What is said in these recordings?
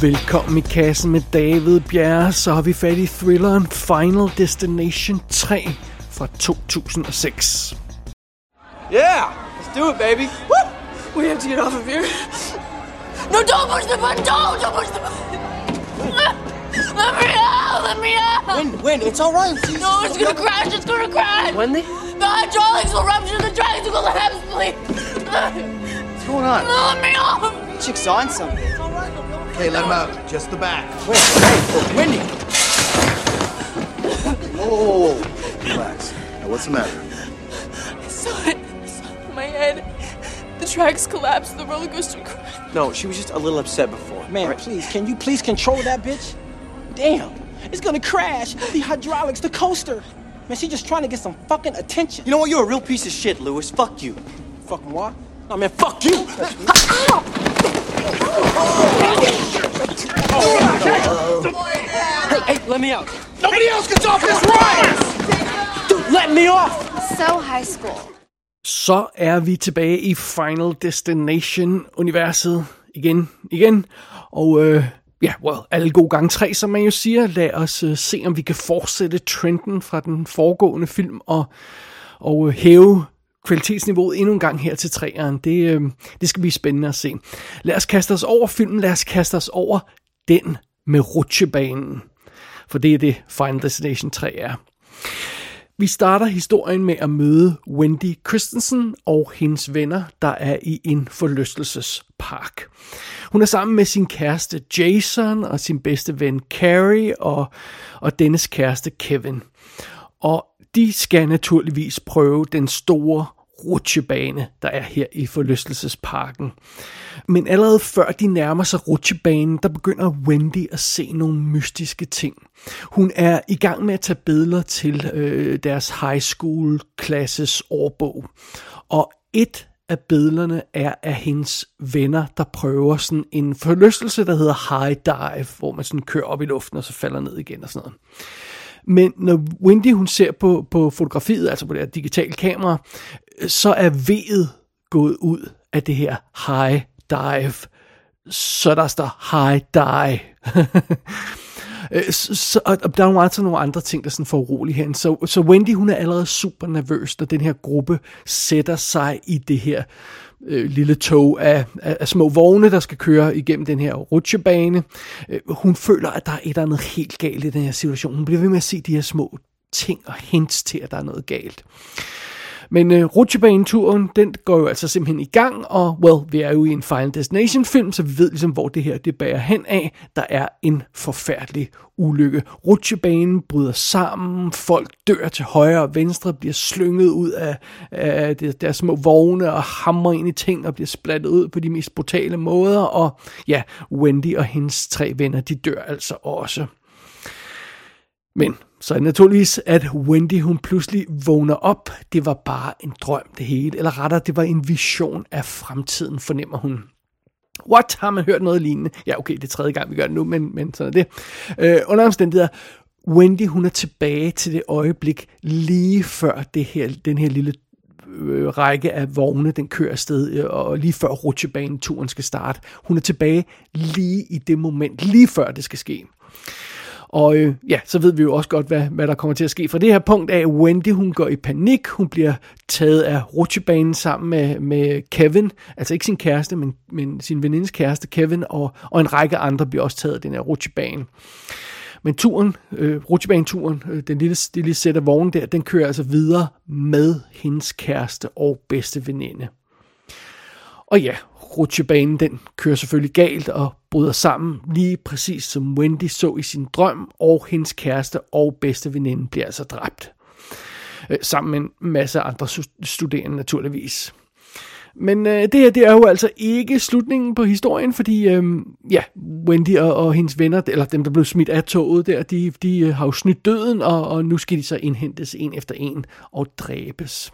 Velkommen i kassen med David Bjerre, så har vi fat i thrilleren Final Destination 3 fra 2006. Yeah, let's do it, baby. Woo! We have to get off of here. No, don't push the button! Don't! Don't push the button! Let me out! Let me out! Win, win, it's all right. No, it's gonna crash! It's gonna crash! Wendy? The hydraulics will rupture the tracks will collapse, please! What's going on? Let me off! Chick's on something. Okay, let him out. Just the back. Wait, hey, Wendy. Whoa, relax. Now, what's the matter? I saw it. I saw it in my head. The tracks collapsed. The roller coaster crashed. No, she was just a little upset before. Man, please, can you please control that bitch? Damn, it's gonna crash. The hydraulics, the coaster. Man, she just trying to get some fucking attention. You know what? You're a real piece of shit, Lewis. Fuck you. Fucking what? No, man, fuck you. Ah! Hey, hey, let me out. Nobody else gets off this ride! Dude, let me off. So high school. Så er vi tilbage i Final Destination-universet igen, igen. Og øh, ja, well, alle gode gange tre, som man jo siger. Lad os øh, se, om vi kan fortsætte trenden fra den foregående film og, og øh, hæve kvalitetsniveauet endnu en gang her til træeren. Det, øh, det skal blive spændende at se. Lad os kaste os over filmen, lad os kaste os over den med rutsjebanen. For det er det Final Destination 3 er. Vi starter historien med at møde Wendy Christensen og hendes venner, der er i en forlystelsespark. Hun er sammen med sin kæreste Jason og sin bedste ven Carrie og, og dennes kæreste Kevin. Og de skal naturligvis prøve den store rutsjebane, der er her i forlystelsesparken. Men allerede før de nærmer sig rutsjebanen, der begynder Wendy at se nogle mystiske ting. Hun er i gang med at tage billeder til øh, deres high school klasses årbog. Og et af billederne er af hendes venner, der prøver sådan en forlystelse, der hedder high dive, hvor man sådan kører op i luften og så falder ned igen og sådan noget. Men når Wendy hun ser på, på fotografiet, altså på det her digitale kamera, så er V'et gået ud af det her high dive. Så der står high dive. Øh, så, og der er jo altså nogle andre ting, der sådan får urolig hen. Så, så Wendy, hun er allerede super nervøs, når den her gruppe sætter sig i det her øh, lille tog af, af, af små vogne, der skal køre igennem den her rutsjebane. Øh, hun føler, at der er et eller andet helt galt i den her situation. Hun bliver ved med at se de her små ting og hints til, at der er noget galt. Men øh, rutsjebaneturen, den går jo altså simpelthen i gang, og well, vi er jo i en Final Destination film, så vi ved ligesom, hvor det her det bærer hen af. Der er en forfærdelig ulykke. Rutsjebanen bryder sammen, folk dør til højre og venstre, bliver slynget ud af, af deres små vogne og hamrer ind i ting og bliver splattet ud på de mest brutale måder, og ja, Wendy og hendes tre venner, de dør altså også. Men så naturligvis, at Wendy hun pludselig vågner op. Det var bare en drøm det hele. Eller rettere, det var en vision af fremtiden, fornemmer hun. What? Har man hørt noget lignende? Ja, okay, det er tredje gang, vi gør det nu, men, men sådan er det. Øh, under omstændigheder, Wendy hun er tilbage til det øjeblik lige før det her, den her lille øh, række af vogne, den kører afsted, øh, og lige før rutsjebaneturen skal starte. Hun er tilbage lige i det moment, lige før det skal ske. Og øh, ja, så ved vi jo også godt, hvad, hvad der kommer til at ske. fra det her punkt af Wendy, hun går i panik. Hun bliver taget af rutsjebanen sammen med, med Kevin. Altså ikke sin kæreste, men, men sin venindes kæreste Kevin. Og, og en række andre bliver også taget af den her rutsjebane. Men turen, øh, rutsjebaneturen, øh, den lille, det lille sæt af vognen der, den kører altså videre med hendes kæreste og bedste veninde. Og ja, rutsjebanen den kører selvfølgelig galt og bryder sammen, lige præcis som Wendy så i sin drøm, og hendes kæreste og bedste veninde bliver altså dræbt. Øh, sammen med en masse andre studerende naturligvis. Men øh, det her, det er jo altså ikke slutningen på historien, fordi øh, ja, Wendy og, og hendes venner, eller dem, der blev smidt af toget der, de, de øh, har jo snydt døden, og, og nu skal de så indhentes en efter en og dræbes.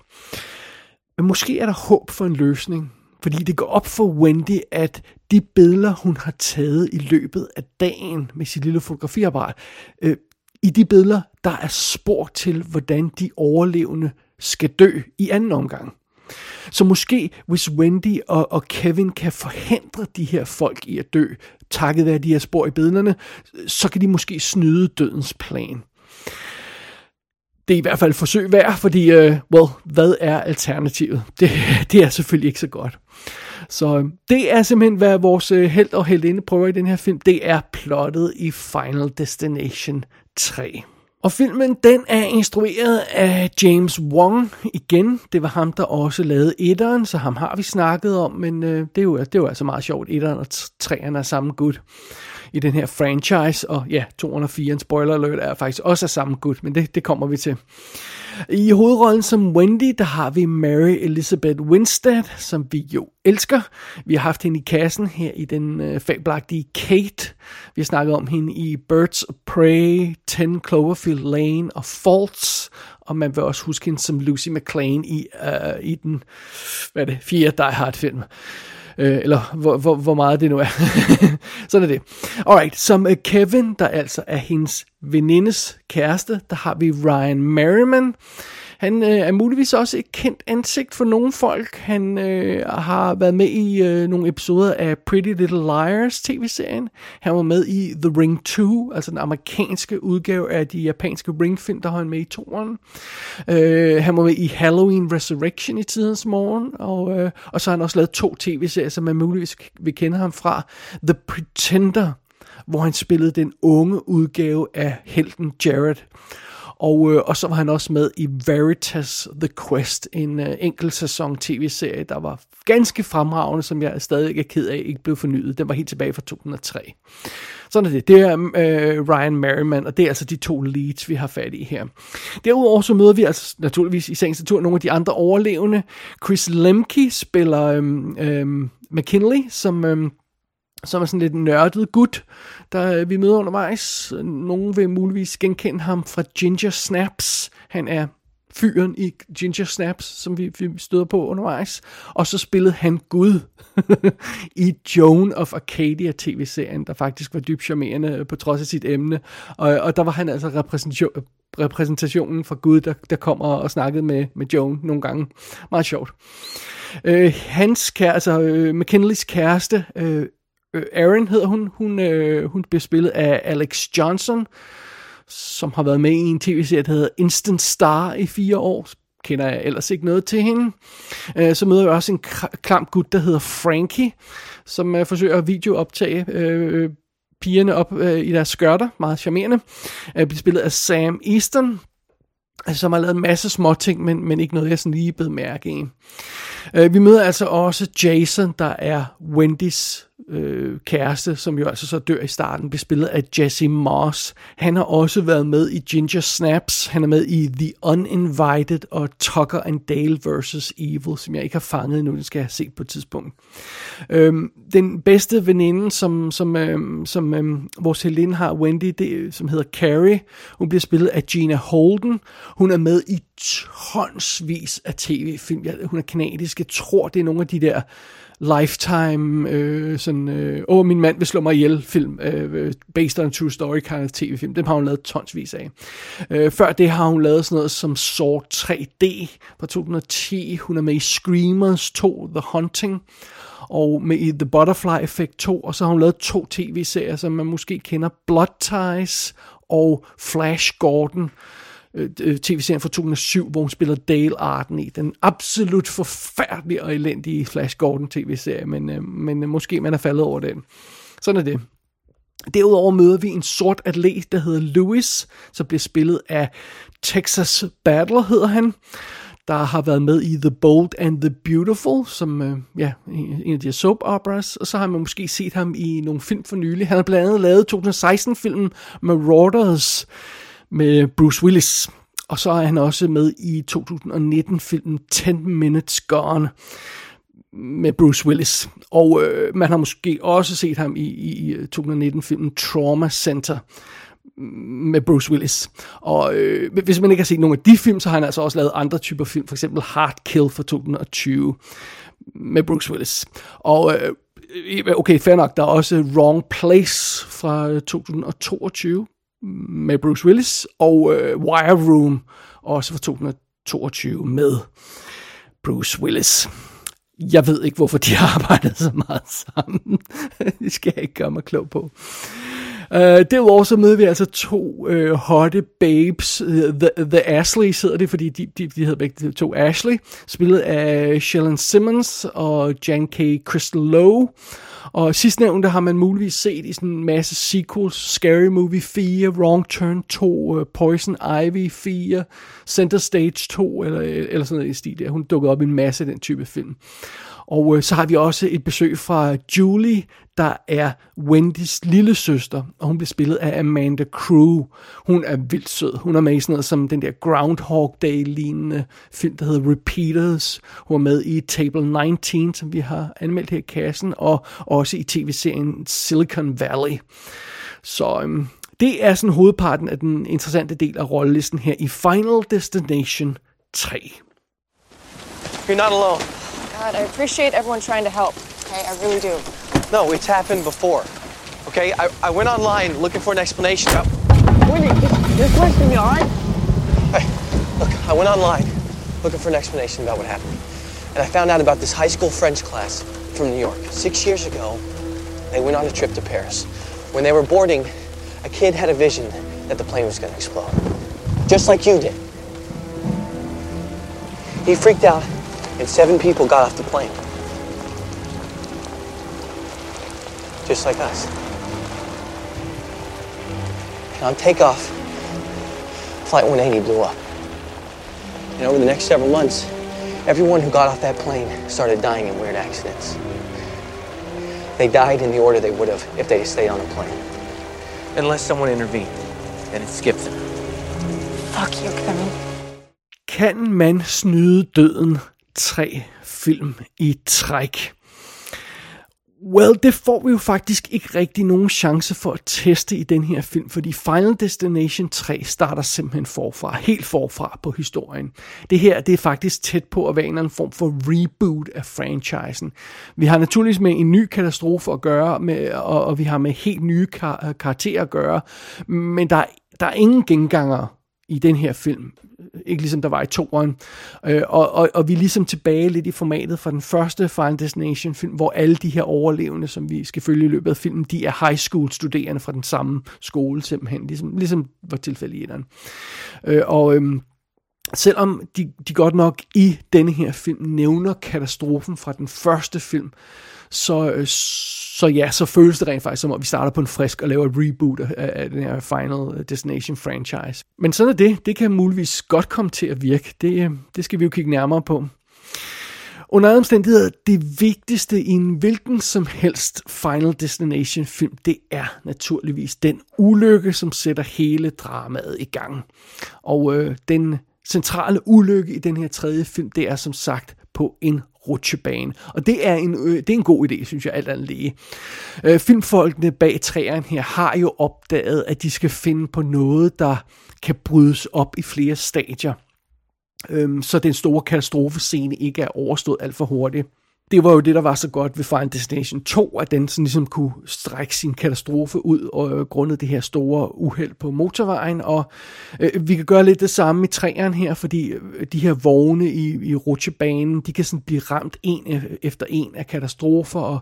Men måske er der håb for en løsning. Fordi det går op for Wendy, at de billeder, hun har taget i løbet af dagen med sit lille fotografiapparat, øh, i de billeder, der er spor til, hvordan de overlevende skal dø i anden omgang. Så måske hvis Wendy og, og Kevin kan forhindre de her folk i at dø, takket være de her spor i billederne, så kan de måske snyde dødens plan. Det er i hvert fald et forsøg værd, fordi, uh, well, hvad er alternativet? Det, det er selvfølgelig ikke så godt. Så øh, det er simpelthen, hvad vores uh, held og heldinde prøver i den her film. Det er plottet i Final Destination 3. Og filmen, den er instrueret af James Wong igen. Det var ham, der også lavede etteren, så ham har vi snakket om, men øh, det, er jo, det er jo altså meget sjovt. Etteren og træerne er samme gut i den her franchise, og ja, 204, en spoiler alert, er faktisk også af samme gut, men det, det kommer vi til. I hovedrollen som Wendy, der har vi Mary Elizabeth Winstead, som vi jo elsker. Vi har haft hende i kassen her i den øh, fabelagtige Kate. Vi har snakket om hende i Birds of Prey, 10 Cloverfield Lane og Faults. Og man vil også huske hende som Lucy McClane i, øh, i den, hvad er det, fjerde Die Hard film. Øh, eller hvor, hvor, hvor meget det nu er. Sådan er det. Alright, som øh, Kevin, der altså er hendes venindes kæreste, der har vi Ryan Merriman. Han øh, er muligvis også et kendt ansigt for nogle folk. Han øh, har været med i øh, nogle episoder af Pretty Little Liars tv-serien. Han var med i The Ring 2, altså den amerikanske udgave af de japanske ringfilm, der har han med i toren. Øh, han var med i Halloween Resurrection i tidens morgen, og, øh, og så har han også lavet to tv-serier, som man muligvis vil kende ham fra. The Pretender, hvor han spillede den unge udgave af helten Jared. Og, øh, og så var han også med i Veritas The Quest, en øh, enkelt sæson tv-serie, der var ganske fremragende, som jeg stadig er ked af ikke blev fornyet. Den var helt tilbage fra 2003. Sådan er det. Det er øh, Ryan Merriman, og det er altså de to leads, vi har fat i her. Derudover så møder vi altså naturligvis i sagens natur nogle af de andre overlevende. Chris Lemke spiller øh, øh, McKinley, som... Øh, som er sådan lidt nørdet gut, der øh, vi møder undervejs. Nogen vil muligvis genkende ham fra Ginger Snaps. Han er fyren i Ginger Snaps, som vi, vi støder på undervejs. Og så spillede han Gud i Joan of Arcadia tv-serien, der faktisk var dybt charmerende på trods af sit emne. Og, og der var han altså repræsentation, repræsentationen for Gud, der, der kommer og snakkede med, med Joan nogle gange. Meget sjovt. Øh, hans kæreste, altså øh, McKinleys kæreste, øh, Øh, Aaron hedder hun. Hun, øh, hun bliver spillet af Alex Johnson, som har været med i en tv-serie, der hedder Instant Star i fire år. Kender jeg ellers ikke noget til hende. Øh, så møder jeg også en klam gut, der hedder Frankie, som øh, forsøger at videooptage øh, øh, pigerne op øh, i deres skørter. Meget charmerende. Øh, bliver spillet af Sam Easton, som har lavet en masse små ting, men, men ikke noget, jeg sådan lige blev mærke i. Øh, vi møder altså også Jason, der er Wendys øh, kæreste, som jo altså så dør i starten, bliver spillet af Jesse Moss. Han har også været med i Ginger Snaps, han er med i The Uninvited og Tucker and Dale vs. Evil, som jeg ikke har fanget endnu, det skal jeg have set på et tidspunkt. Øhm, den bedste veninde, som, som, øhm, som øhm, vores Helene har, Wendy, det, som hedder Carrie, hun bliver spillet af Gina Holden. Hun er med i tonsvis af tv-film. Hun er kanadisk. Jeg tror, det er nogle af de der Lifetime, øh, sådan, øh, åh, min mand vil slå mig ihjel film, øh, øh based on a true story kind of tv-film. Dem har hun lavet tonsvis af. Øh, før det har hun lavet sådan noget som Saw 3D fra 2010. Hun er med i Screamers 2, The Hunting, og med i The Butterfly Effect 2, og så har hun lavet to tv-serier, som man måske kender, Blood Ties og Flash Gordon øh, Øh, øh tv-serien fra 2007, hvor hun spiller Dale Arden i. Den absolut forfærdelige og elendige Flash Gordon tv-serie, men, øh, men øh, måske man er faldet over den. Sådan er det. Derudover møder vi en sort atlet, der hedder Lewis, som bliver spillet af Texas Battle, hedder han der har været med i The Bold and the Beautiful, som øh, ja, en af de her soap operas, og så har man måske set ham i nogle film for nylig. Han har blandt andet lavet 2016-filmen Marauders, med Bruce Willis. Og så er han også med i 2019-filmen 10 Minutes Gone med Bruce Willis. Og øh, man har måske også set ham i, i 2019-filmen Trauma Center med Bruce Willis. Og øh, hvis man ikke har set nogen af de film, så har han altså også lavet andre typer film, for eksempel Hard Kill fra 2020 med Bruce Willis. Og øh, øh, okay, fair nok, der er også Wrong Place fra øh, 2022 med Bruce Willis, og øh, Wire Room, også fra 2022 med. Bruce Willis. Jeg ved ikke, hvorfor de har arbejdet så meget sammen. det skal jeg ikke gøre mig klog på. Uh, derudover så møder vi altså to uh, hotte babes. Uh, the, the Ashley hedder det, fordi de, de, de hedder begge to Ashley. Spillet af Shellen Simmons og Jan K. Crystal Lowe. Og sidstnævnte har man muligvis set i sådan en masse sequels. Scary Movie 4, Wrong Turn 2, uh, øh, Poison Ivy 4, Center Stage 2, eller, eller sådan noget i stil der. Hun dukkede op i en masse af den type film. Og øh, så har vi også et besøg fra Julie, der er Wendys lille søster, og hun bliver spillet af Amanda Crew. Hun er vildt sød. Hun er med i sådan noget som den der Groundhog Day-lignende film, der hedder Repeaters. Hun er med i Table 19, som vi har anmeldt her i kassen, og også i tv-serien Silicon Valley. Så øhm, det er sådan hovedparten af den interessante del af rollelisten her i Final Destination 3. You're not alone. God, I appreciate everyone trying to help. Okay, I really do. No, it's happened before. Okay, I, I went online looking for an explanation. About... Winnie, just, just listen to me, all right? Hey, look, I went online looking for an explanation about what happened. And I found out about this high school French class from New York. Six years ago, they went on a trip to Paris. When they were boarding, a kid had a vision that the plane was going to explode. Just like you did. He freaked out, and seven people got off the plane. Just like us. And on takeoff, Flight 180 blew up. And over the next several months, everyone who got off that plane started dying in weird accidents. They died in the order they would have if they stayed on the plane. Unless someone intervened, and it skipped them. Fuck you, Kevin. Kan man snyde døden tre film i træk? Well, det får vi jo faktisk ikke rigtig nogen chance for at teste i den her film, fordi Final Destination 3 starter simpelthen forfra, helt forfra på historien. Det her, det er faktisk tæt på at være en eller anden form for reboot af franchisen. Vi har naturligvis med en ny katastrofe at gøre, med, og, og vi har med helt nye kar- karakterer at gøre, men der, der er ingen genganger i den her film. Ikke ligesom der var i toeren. Øh, og, og, og vi er ligesom tilbage lidt i formatet fra den første Final Destination film, hvor alle de her overlevende, som vi skal følge i løbet af filmen, de er high school studerende fra den samme skole simpelthen, ligesom, ligesom var tilfældet i etteren. Øh, og øhm, selvom de, de godt nok i denne her film nævner katastrofen fra den første film, så, øh, så ja, så føles det rent faktisk som om, vi starter på en frisk og laver et reboot af, af den her Final Destination franchise. Men sådan er det. Det kan muligvis godt komme til at virke. Det, øh, det skal vi jo kigge nærmere på. Under andre omstændigheder, det vigtigste i en hvilken som helst Final Destination film, det er naturligvis den ulykke, som sætter hele dramaet i gang. Og øh, den centrale ulykke i den her tredje film, det er som sagt på en rutsjebane. Og det er en, øh, det er en god idé, synes jeg, alt andet lige. Øh, filmfolkene bag træerne her har jo opdaget, at de skal finde på noget, der kan brydes op i flere stadier. Øh, så den store katastrofescene ikke er overstået alt for hurtigt det var jo det, der var så godt ved Final Destination 2, at den sådan ligesom kunne strække sin katastrofe ud og øh, grundet det her store uheld på motorvejen. Og øh, vi kan gøre lidt det samme i træerne her, fordi øh, de her vogne i, i rutsjebanen, de kan sådan blive ramt en e, efter en af katastrofer, og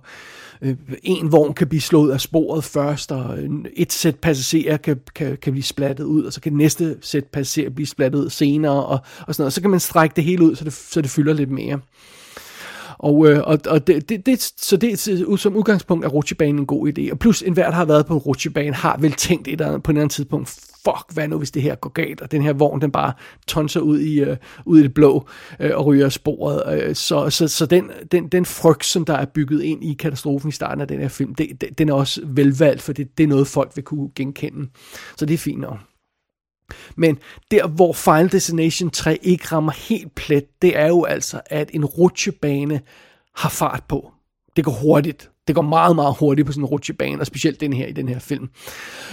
øh, en vogn kan blive slået af sporet først, og øh, et sæt passagerer kan, kan, kan blive splattet ud, og så kan næste sæt passagerer blive splattet ud senere, og, og sådan noget. Så kan man strække det hele ud, så det, så det fylder lidt mere. Og, øh, og, og det, det, det, så det som udgangspunkt er rutsjebanen en god idé. Og plus enhver, der har været på en rutsjebane, har vel tænkt et eller andet, på et eller andet tidspunkt, fuck, hvad nu hvis det her går galt, og den her vogn, den bare tonser ud i, øh, ud i det blå øh, og ryger sporet. Øh, så så, så den, den, den frygt, som der er bygget ind i katastrofen i starten af den her film, det, det, den er også velvalgt, for det, det er noget, folk vil kunne genkende. Så det er fint nok. Men der, hvor Final Destination 3 ikke rammer helt plet, det er jo altså, at en rutsjebane har fart på. Det går hurtigt det går meget, meget hurtigt på sådan en rutsjebane, og specielt den her i den her film.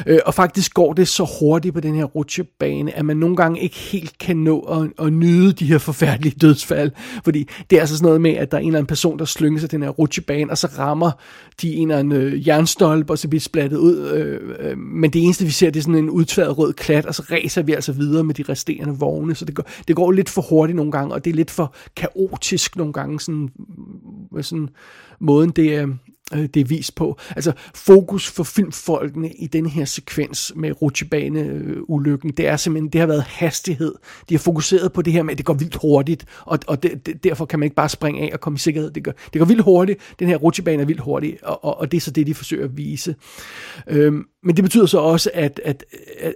Øh, og faktisk går det så hurtigt på den her rutsjebane, at man nogle gange ikke helt kan nå at, at nyde de her forfærdelige dødsfald. Fordi det er altså sådan noget med, at der er en eller anden person, der slynger sig den her rutsjebane, og så rammer de en eller anden øh, jernstolpe, og så bliver splattet ud. Øh, øh, men det eneste, vi ser, det er sådan en udtværet rød klat, og så ræser vi altså videre med de resterende vogne. Så det går, det går lidt for hurtigt nogle gange, og det er lidt for kaotisk nogle gange, sådan, sådan måden det er, øh, Øh, det er vist på. Altså fokus for filmfolkene i den her sekvens med rutsjebaneulykken, det er simpelthen, det har været hastighed. De har fokuseret på det her med, at det går vildt hurtigt, og, og det, det, derfor kan man ikke bare springe af og komme i sikkerhed. Det går, det går vildt hurtigt, den her rutsjebane er vildt hurtig, og, og, og det er så det, de forsøger at vise. Øhm, men det betyder så også, at, at,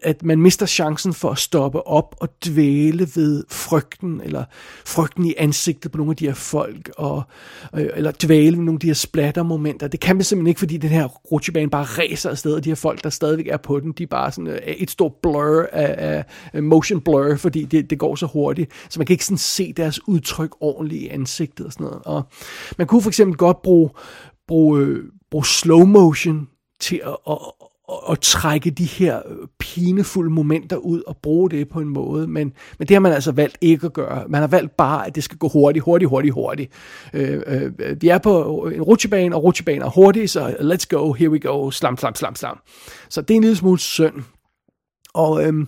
at man mister chancen for at stoppe op og dvæle ved frygten, eller frygten i ansigtet på nogle af de her folk, og, øh, eller dvæle ved nogle af de her splattermomenter. Det kan man simpelthen ikke, fordi den her rutsjebane bare ræser afsted, og de her folk, der stadigvæk er på den, de er bare sådan øh, et stort blur af, af motion blur, fordi det, det går så hurtigt, så man kan ikke sådan se deres udtryk ordentligt i ansigtet og sådan noget. Og man kunne for eksempel godt bruge, bruge, øh, bruge slow motion til at, at, at, at trække de her øh, pinefulde momenter ud og bruge det på en måde, men, men det har man altså valgt ikke at gøre. Man har valgt bare, at det skal gå hurtigt, hurtigt, hurtigt, hurtigt. Øh, øh, vi er på øh, en rutsjebane, og rutsjebanen er hurtig, så let's go, here we go, slam, slam, slam, slam. Så det er en lille smule synd. Og, øhm,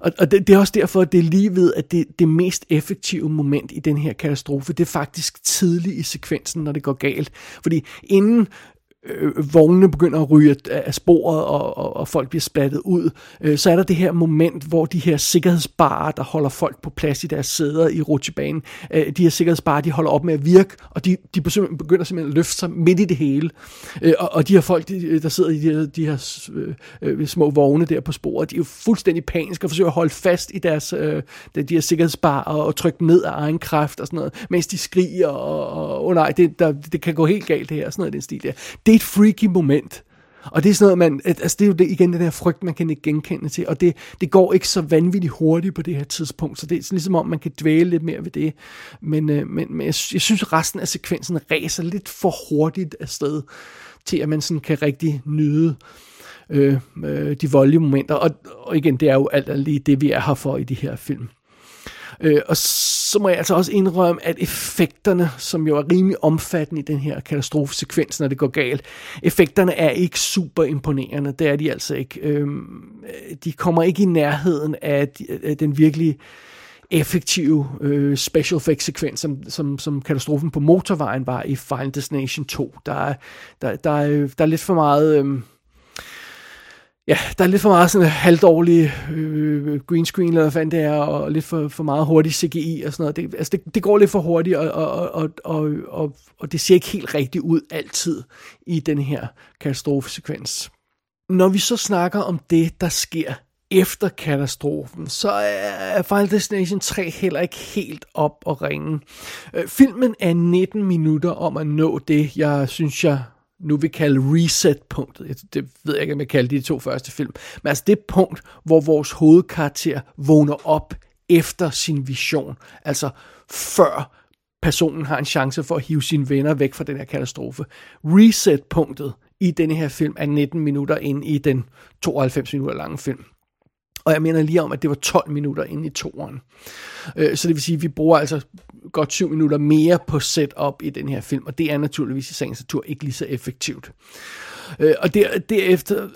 og, og det, det er også derfor, at det er lige ved, at det, det mest effektive moment i den her katastrofe, det er faktisk tidligt i sekvensen, når det går galt. Fordi inden øh, vognene begynder at ryge af sporet, og, og, og folk bliver splattet ud, øh, så er der det her moment, hvor de her sikkerhedsbarer, der holder folk på plads i deres sæder i rutsjebanen, øh, de her sikkerhedsbarer, de holder op med at virke, og de, de begynder simpelthen at løfte sig midt i det hele. Øh, og, og de her folk, de, der sidder i de her, de her øh, øh, små vogne der på sporet, de er jo fuldstændig paniske og forsøger at holde fast i deres, øh, de her sikkerhedsbarer og, og trykke ned af egen kraft og sådan noget, mens de skriger, og, og oh nej, det, der, det kan gå helt galt det her, sådan noget den stil der. Det et freaky moment. Og det er sådan noget, man, altså det er jo det, igen den der frygt, man kan ikke genkende til, og det, det går ikke så vanvittigt hurtigt på det her tidspunkt, så det er sådan ligesom om, man kan dvæle lidt mere ved det. Men, øh, men, men jeg, jeg synes, resten af sekvensen ræser lidt for hurtigt afsted, til at man sådan kan rigtig nyde øh, øh, de voldelige momenter. Og, og igen, det er jo alt lige det, vi er her for i de her film. Øh, og så må jeg altså også indrømme, at effekterne, som jo er rimelig omfattende i den her katastrofesekvens, når det går galt, effekterne er ikke super imponerende. Det er de altså ikke. Øh, de kommer ikke i nærheden af, af den virkelig effektive øh, special effects sekvens, som, som, som katastrofen på motorvejen var i Final Destination 2. Der er, der, der, er, der er lidt for meget... Øh, ja, der er lidt for meget sådan halvdårlig øh, øh, green screen, eller hvad fanden det er, og lidt for, for meget hurtig CGI og sådan noget. Det, altså det, det går lidt for hurtigt, og, og, og, og, og, og det ser ikke helt rigtigt ud altid i den her katastrofesekvens. Når vi så snakker om det, der sker efter katastrofen, så er Final Destination 3 heller ikke helt op og ringe. Øh, filmen er 19 minutter om at nå det, jeg synes, jeg nu vil kalde reset-punktet. Det ved jeg ikke, om jeg kalder de to første film. Men altså det punkt, hvor vores hovedkarakter vågner op efter sin vision. Altså før personen har en chance for at hive sine venner væk fra den her katastrofe. Reset-punktet i denne her film er 19 minutter ind i den 92 minutter lange film. Og jeg mener lige om, at det var 12 minutter inde i toeren. Øh, så det vil sige, at vi bruger altså godt 7 minutter mere på setup i den her film, og det er naturligvis i sagens natur ikke lige så effektivt. Øh, og der, derefter,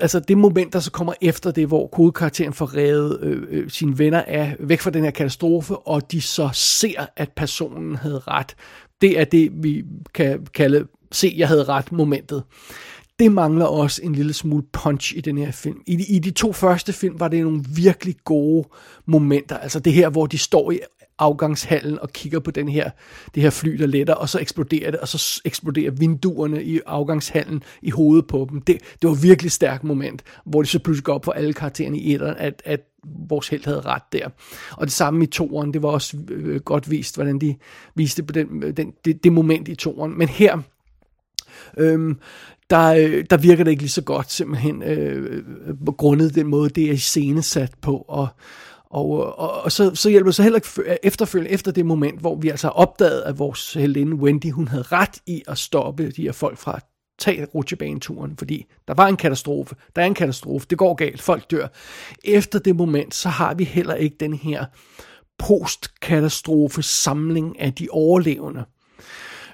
altså det moment, der så kommer efter det, hvor kodekarakteren får reddet øh, øh, sine venner af, væk fra den her katastrofe, og de så ser, at personen havde ret. Det er det, vi kan kalde, se, jeg havde ret momentet det mangler også en lille smule punch i den her film. I de, I de to første film var det nogle virkelig gode momenter. Altså det her, hvor de står i afgangshallen og kigger på den her, det her fly, der letter, og så eksploderer det, og så eksploderer vinduerne i afgangshallen i hovedet på dem. Det, det var virkelig stærkt moment, hvor det så pludselig går op for alle karaktererne i etteren, at, at vores held havde ret der. Og det samme i toeren, det var også øh, godt vist, hvordan de viste på den, den, det, det moment i toeren. Men her, øhm, der, øh, der virker det ikke lige så godt simpelthen, øh, grundet den måde, det er iscenesat på, og, og, og, og så, så hjælper det så heller ikke efterfølgende efter det moment, hvor vi altså opdagede, at vores heldinde Wendy, hun havde ret i at stoppe de her folk fra at tage rutsjebaneturen, fordi der var en katastrofe, der er en katastrofe, det går galt, folk dør. Efter det moment, så har vi heller ikke den her postkatastrofe samling af de overlevende.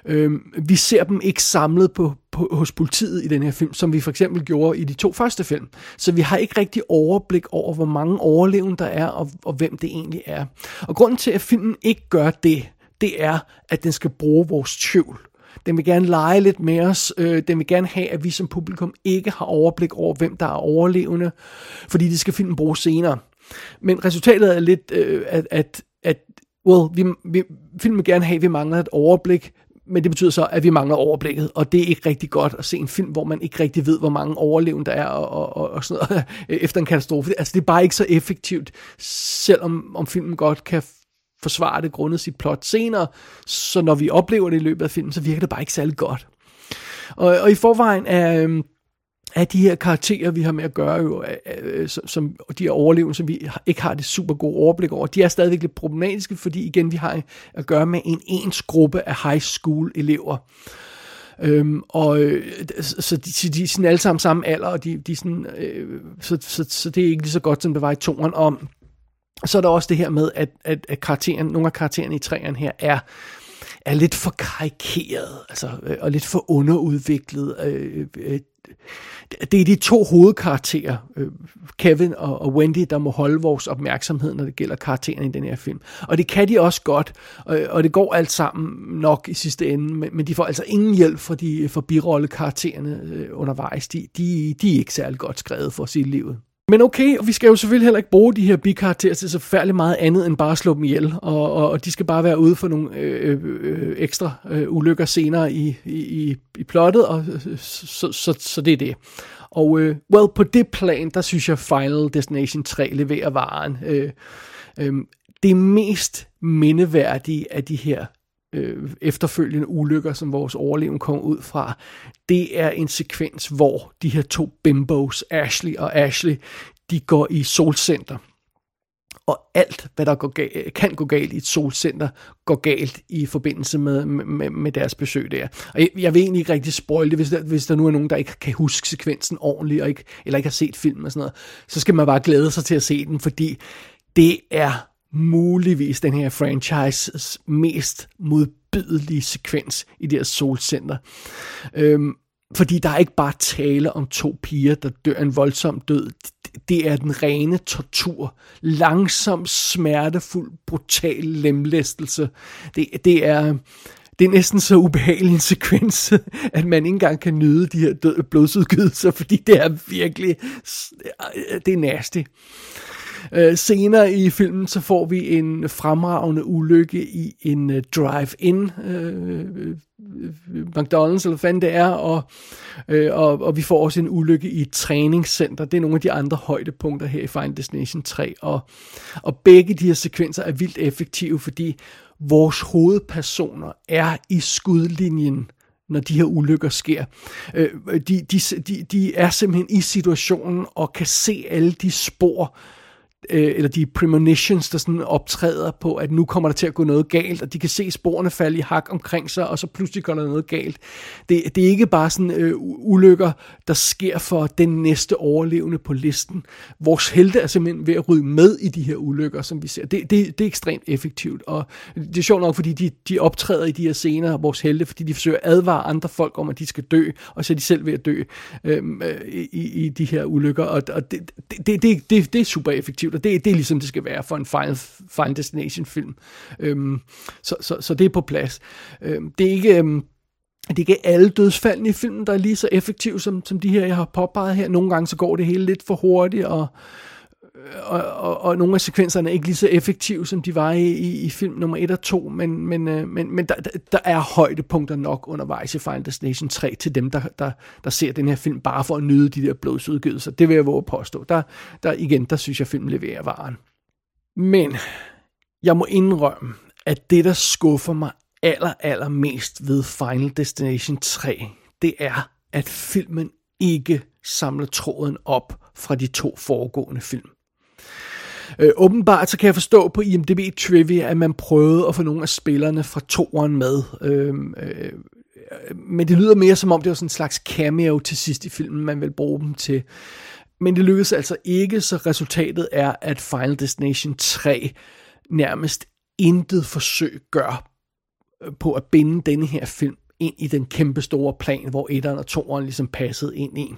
Øhm, vi ser dem ikke samlet på, på, hos politiet i den her film, som vi for eksempel gjorde i de to første film. Så vi har ikke rigtig overblik over, hvor mange overlevende der er, og, og hvem det egentlig er. Og grunden til, at filmen ikke gør det, det er, at den skal bruge vores tvivl. Den vil gerne lege lidt med os. Øh, den vil gerne have, at vi som publikum ikke har overblik over, hvem der er overlevende, fordi det skal filmen bruge senere. Men resultatet er lidt, øh, at, at, at well, vi, vi, filmen vil gerne have, at vi mangler et overblik, men det betyder så, at vi mangler overblikket, og det er ikke rigtig godt at se en film, hvor man ikke rigtig ved, hvor mange overlevende der er, og, og, og sådan noget, efter en katastrofe. Altså, det er bare ikke så effektivt, selvom om filmen godt kan forsvare det grundet sit plot senere, så når vi oplever det i løbet af filmen, så virker det bare ikke særlig godt. Og, og i forvejen er, Øh, er de her karakterer, vi har med at gøre, jo, øh, øh, som og de her overlevende, som vi ikke har det super gode overblik over, de er stadigvæk lidt problematiske, fordi igen, vi har at gøre med en ens gruppe af high school elever. Øhm, og øh, så de, de er sådan alle sammen samme alder, og de, de sådan, øh, så, så, så det er ikke lige så godt, som det var i toren. om. så er der også det her med, at, at, at karakteren, nogle af karaktererne i træerne her er er lidt for karikeret, altså, øh, og lidt for underudviklet. Øh, øh, det er de to hovedkarakterer, øh, Kevin og, Wendy, der må holde vores opmærksomhed, når det gælder karaktererne i den her film. Og det kan de også godt, og, det går alt sammen nok i sidste ende, men, de får altså ingen hjælp fra, de, for birolle-karaktererne øh, undervejs. De, de, de er ikke særlig godt skrevet for sit livet. Men okay, og vi skal jo selvfølgelig heller ikke bruge de her bikarakterer til så forfærdeligt meget andet end bare at slå dem ihjel, og, og, og de skal bare være ude for nogle øh, øh, ekstra øh, ulykker senere i, i, i plottet, og så, så, så det er det. Og øh, well, på det plan, der synes jeg Final Destination 3 leverer varen. Øh, øh, det mest mindeværdige af de her øh, efterfølgende ulykker, som vores overlevende kom ud fra, det er en sekvens, hvor de her to bimbos, Ashley og Ashley, de går i solcenter. Og alt, hvad der går galt, kan gå galt i et solcenter, går galt i forbindelse med, med, med deres besøg der. Og jeg, jeg vil egentlig ikke rigtig spoil det, hvis der, hvis der nu er nogen, der ikke kan huske sekvensen ordentligt, og ikke, eller ikke har set filmen og sådan noget, så skal man bare glæde sig til at se den, fordi det er muligvis den her franchises mest modbydelige sekvens i det her solcenter. Øhm, fordi der er ikke bare tale om to piger, der dør en voldsom død. Det er den rene tortur. Langsom, smertefuld, brutal lemlæstelse. Det, det er... Det er næsten så ubehagelig en sekvens, at man ikke engang kan nyde de her døde blodsudgydelser, fordi det er virkelig, det er nasty. Øh, senere i filmen, så får vi en fremragende ulykke i en øh, drive-in øh, øh, McDonald's, eller hvad det er, og, øh, og, og vi får også en ulykke i et træningscenter. Det er nogle af de andre højdepunkter her i Final Destination 3, og, og begge de her sekvenser er vildt effektive, fordi vores hovedpersoner er i skudlinjen når de her ulykker sker. Øh, de, de, de, de er simpelthen i situationen og kan se alle de spor, øh, Øh, eller de premonitions, der sådan optræder på, at nu kommer der til at gå noget galt, og de kan se sporene falde i hak omkring sig, og så pludselig går der noget galt. Det, det er ikke bare sådan øh, ulykker, der sker for den næste overlevende på listen. Vores helte er simpelthen ved at rydde med i de her ulykker, som vi ser. Det, det, det er ekstremt effektivt, og det er sjovt nok, fordi de, de optræder i de her scener, vores helte, fordi de forsøger at advare andre folk om, at de skal dø, og så er de selv ved at dø øhm, øh, i, i de her ulykker, og, og det, det, det, det, det er super effektivt effektivt, og det, det er ligesom det skal være for en Final, Final Destination film. Øhm, så, så, så det er på plads. Øhm, det er ikke... Øhm, det er ikke alle dødsfaldene i filmen, der er lige så effektive som, som de her, jeg har påpeget her. Nogle gange så går det hele lidt for hurtigt, og, Øh, og, og, og nogle af sekvenserne er ikke lige så effektive, som de var i, i, i film nummer 1 og 2, men, men, øh, men, men der, der er højdepunkter nok undervejs i Final Destination 3 til dem, der, der, der ser den her film bare for at nyde de der blodsudgivelser. Det vil jeg våge at påstå. Der, der igen, der synes jeg, filmen leverer varen. Men jeg må indrømme, at det, der skuffer mig aller, aller mest ved Final Destination 3, det er, at filmen ikke samler tråden op fra de to foregående film. Øh, åbenbart så kan jeg forstå på IMDb Trivia, at man prøvede at få nogle af spillerne fra toeren med. Øh, øh, men det lyder mere som om, det var sådan en slags cameo til sidst i filmen, man vil bruge dem til. Men det lykkedes altså ikke, så resultatet er, at Final Destination 3 nærmest intet forsøg gør øh, på at binde denne her film ind i den kæmpe store plan, hvor 1'eren og 2'eren ligesom passede ind i.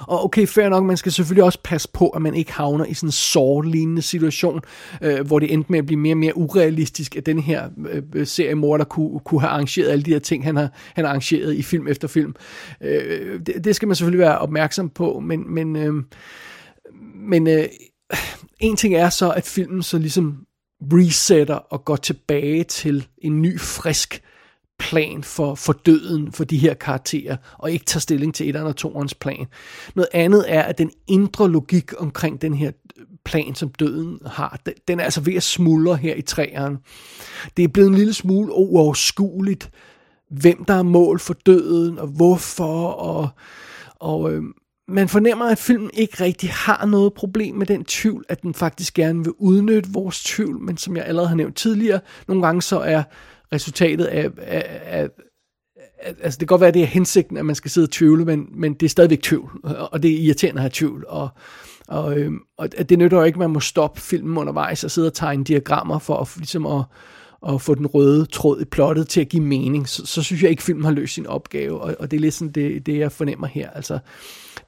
Og okay, fair nok, man skal selvfølgelig også passe på, at man ikke havner i sådan en sår-lignende situation, øh, hvor det endte med at blive mere og mere urealistisk, at den her øh, øh, seriemorder kunne, kunne have arrangeret alle de her ting, han har, han har arrangeret i film efter film. Øh, det, det skal man selvfølgelig være opmærksom på, men, men, øh, men øh, en ting er så, at filmen så ligesom resetter og går tilbage til en ny, frisk plan for, for døden for de her karakterer, og ikke tager stilling til et eller toerens plan. Noget andet er, at den indre logik omkring den her øh, plan, som døden har, den, den er altså ved at smuldre her i træerne. Det er blevet en lille smule uoverskueligt, hvem der er mål for døden, og hvorfor, og, og øh, man fornemmer, at filmen ikke rigtig har noget problem med den tvivl, at den faktisk gerne vil udnytte vores tvivl, men som jeg allerede har nævnt tidligere, nogle gange så er resultatet af, af, af altså det kan godt være, at det er hensigten, at man skal sidde og tvivle, men, men det er stadigvæk tvivl, og det er irriterende at have tvivl, og, og, øhm, og det nytter jo ikke, at man må stoppe filmen undervejs og sidde og tegne diagrammer for at, ligesom at, at få den røde tråd i plottet til at give mening, så, så synes jeg ikke, at filmen har løst sin opgave, og, og det er lidt sådan det, det, jeg fornemmer her. Altså,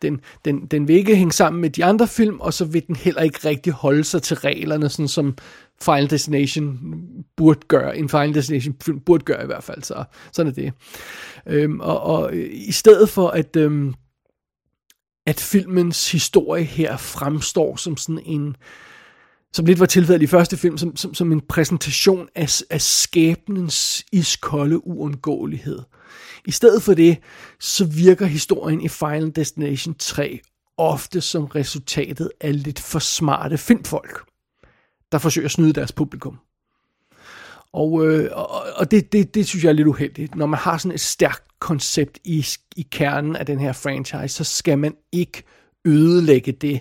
den, den, den vil ikke hænge sammen med de andre film, og så vil den heller ikke rigtig holde sig til reglerne, sådan som Final Destination burde gøre, en Final Destination film burde gøre i hvert fald, så sådan er det. Øhm, og, og i stedet for at, øhm, at filmens historie her fremstår som sådan en, som lidt var tilfældet i første film, som, som, som en præsentation af, af skæbnens iskolde uundgåelighed. I stedet for det, så virker historien i Final Destination 3 ofte som resultatet af lidt for smarte filmfolk der forsøger at snyde deres publikum. Og, øh, og, og det, det, det synes jeg er lidt uheldigt. Når man har sådan et stærkt koncept i, i kernen af den her franchise, så skal man ikke ødelægge det.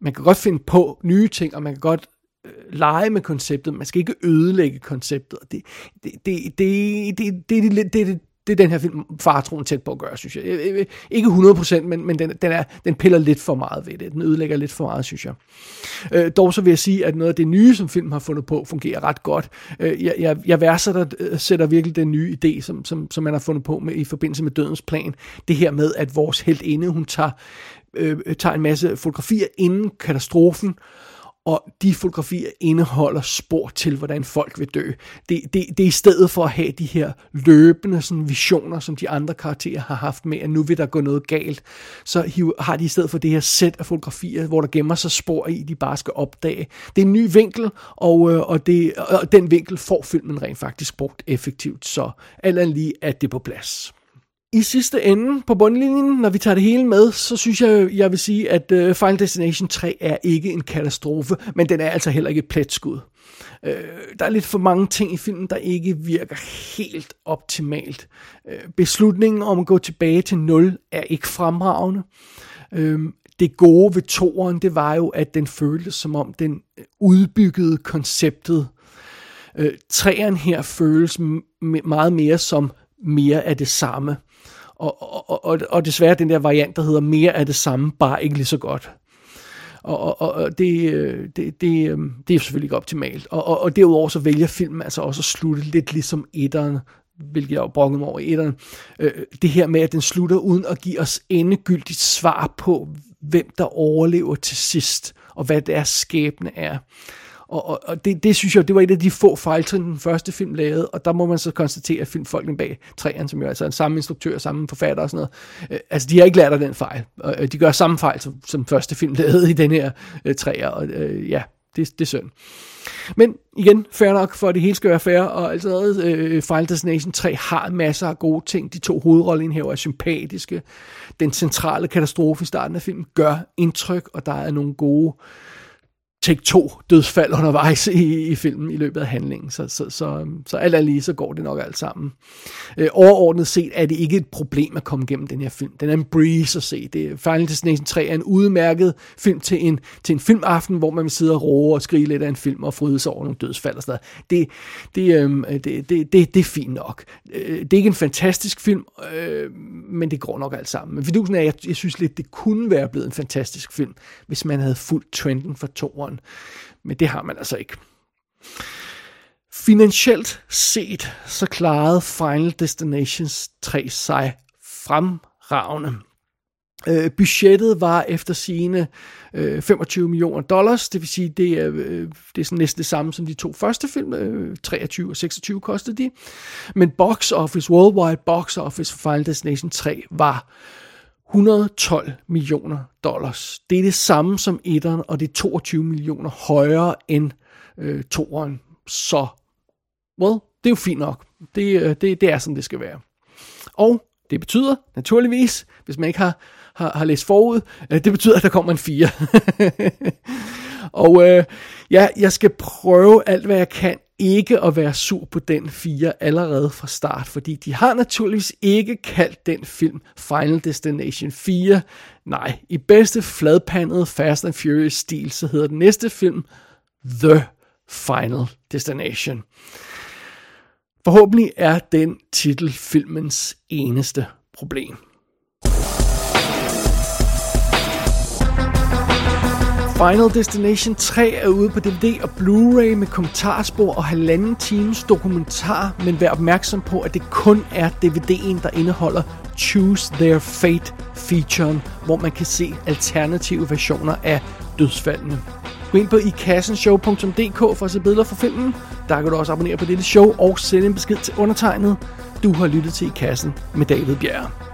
Man kan godt finde på nye ting, og man kan godt øh, lege med konceptet, man skal ikke ødelægge konceptet. Det, det, det, det, det, det, det, det, det, det er den her film faretroen tæt på at gøre, synes jeg. Øh, øh, ikke 100%, men, men den, den, er, den piller lidt for meget ved det. Den ødelægger lidt for meget, synes jeg. Øh, dog så vil jeg sige, at noget af det nye, som filmen har fundet på, fungerer ret godt. Øh, jeg, jeg, jeg værdsætter øh, sætter virkelig den nye idé, som, som, som man har fundet på med, i forbindelse med dødens plan. Det her med, at vores heldinde, hun tager, øh, tager en masse fotografier inden katastrofen, og de fotografier indeholder spor til, hvordan folk vil dø. Det, det, det er i stedet for at have de her løbende sådan, visioner, som de andre karakterer har haft med, at nu vil der gå noget galt, så har de i stedet for det her sæt af fotografier, hvor der gemmer sig spor i, de bare skal opdage. Det er en ny vinkel, og, øh, og, det, og den vinkel får filmen rent faktisk brugt effektivt, så alt lige er det på plads i sidste ende på bundlinjen, når vi tager det hele med, så synes jeg, jeg vil sige, at øh, Final Destination 3 er ikke en katastrofe, men den er altså heller ikke et pletskud. Uh, der er lidt for mange ting i filmen, der ikke virker helt optimalt. Øh, beslutningen om at gå tilbage til 0 er ikke fremragende. Uh, det gode ved toren, det var jo, at den føltes som om den udbyggede konceptet. Uh, træeren her føles meget mere som mere af det samme. Og, og, og, og desværre den der variant, der hedder mere af det samme, bare ikke lige så godt. Og, og, og øh, det, det, det, det er selvfølgelig ikke optimalt. Og, og, og derudover så vælger filmen altså også at slutte lidt ligesom etteren, hvilket jeg jo brokkede mig over i etteren. Øh, det her med, at den slutter uden at give os endegyldigt svar på, hvem der overlever til sidst, og hvad deres skæbne er. Og, og, og det, det synes jeg, det var et af de få fejltrin, den første film lavede, og der må man så konstatere, at filmfolkene bag træerne, som jo altså er den samme instruktør, samme forfatter og sådan noget, øh, altså de har ikke lært af den fejl. Og øh, de gør samme fejl, som, som første film lavede i den her øh, træer, og øh, ja, det, det er synd. Men igen, fair nok, for at det hele skal være fair, og altså øh, Final Destination 3 har masser af gode ting. De to hovedrolleindhæver er sympatiske. Den centrale katastrofe i starten af filmen gør indtryk, og der er nogle gode take to dødsfald undervejs i, i filmen i løbet af handlingen. Så, så, så, øhm, så alt er lige, så går det nok alt sammen. Øh, overordnet set er det ikke et problem at komme igennem den her film. Den er en breeze at se. Det, Final Destination 3 er en udmærket film til en, til en filmaften, hvor man vil sidde og roe og skrige lidt af en film og fryde sig over nogle dødsfald og sådan noget. Det, det, øh, det, det, det, det er fint nok. Øh, det er ikke en fantastisk film, øh, men det går nok alt sammen. Men fidusen er, jeg, jeg synes lidt, det kunne være blevet en fantastisk film, hvis man havde fulgt trenden for toeren. Men det har man altså ikke. Finansielt set, så klarede Final Destinations 3 sig fremragende. Øh, budgettet var efter sine øh, 25 millioner dollars, det vil sige, det er, øh, det er sådan næsten det samme som de to første film, øh, 23 og 26 kostede de. Men box office, worldwide box office for Final Destination 3 var 112 millioner dollars. Det er det samme som etteren, og det er 22 millioner højere end øh, toeren. Så, well, det er jo fint nok. Det, øh, det, det er sådan, det skal være. Og det betyder naturligvis, hvis man ikke har, har, har læst forud, øh, det betyder, at der kommer en 4. og øh, ja, jeg skal prøve alt, hvad jeg kan ikke at være sur på den 4 allerede fra start, fordi de har naturligvis ikke kaldt den film Final Destination 4. Nej, i bedste fladpandede Fast and Furious stil, så hedder den næste film The Final Destination. Forhåbentlig er den titel filmens eneste problem. Final Destination 3 er ude på DVD og Blu-ray med kommentarspor og halvanden times dokumentar, men vær opmærksom på, at det kun er DVD'en, der indeholder Choose Their Fate featuren, hvor man kan se alternative versioner af dødsfaldene. Gå ind på ikassenshow.dk for at se billeder fra filmen. Der kan du også abonnere på dette show og sende en besked til undertegnet. Du har lyttet til I Kassen med David Bjerre.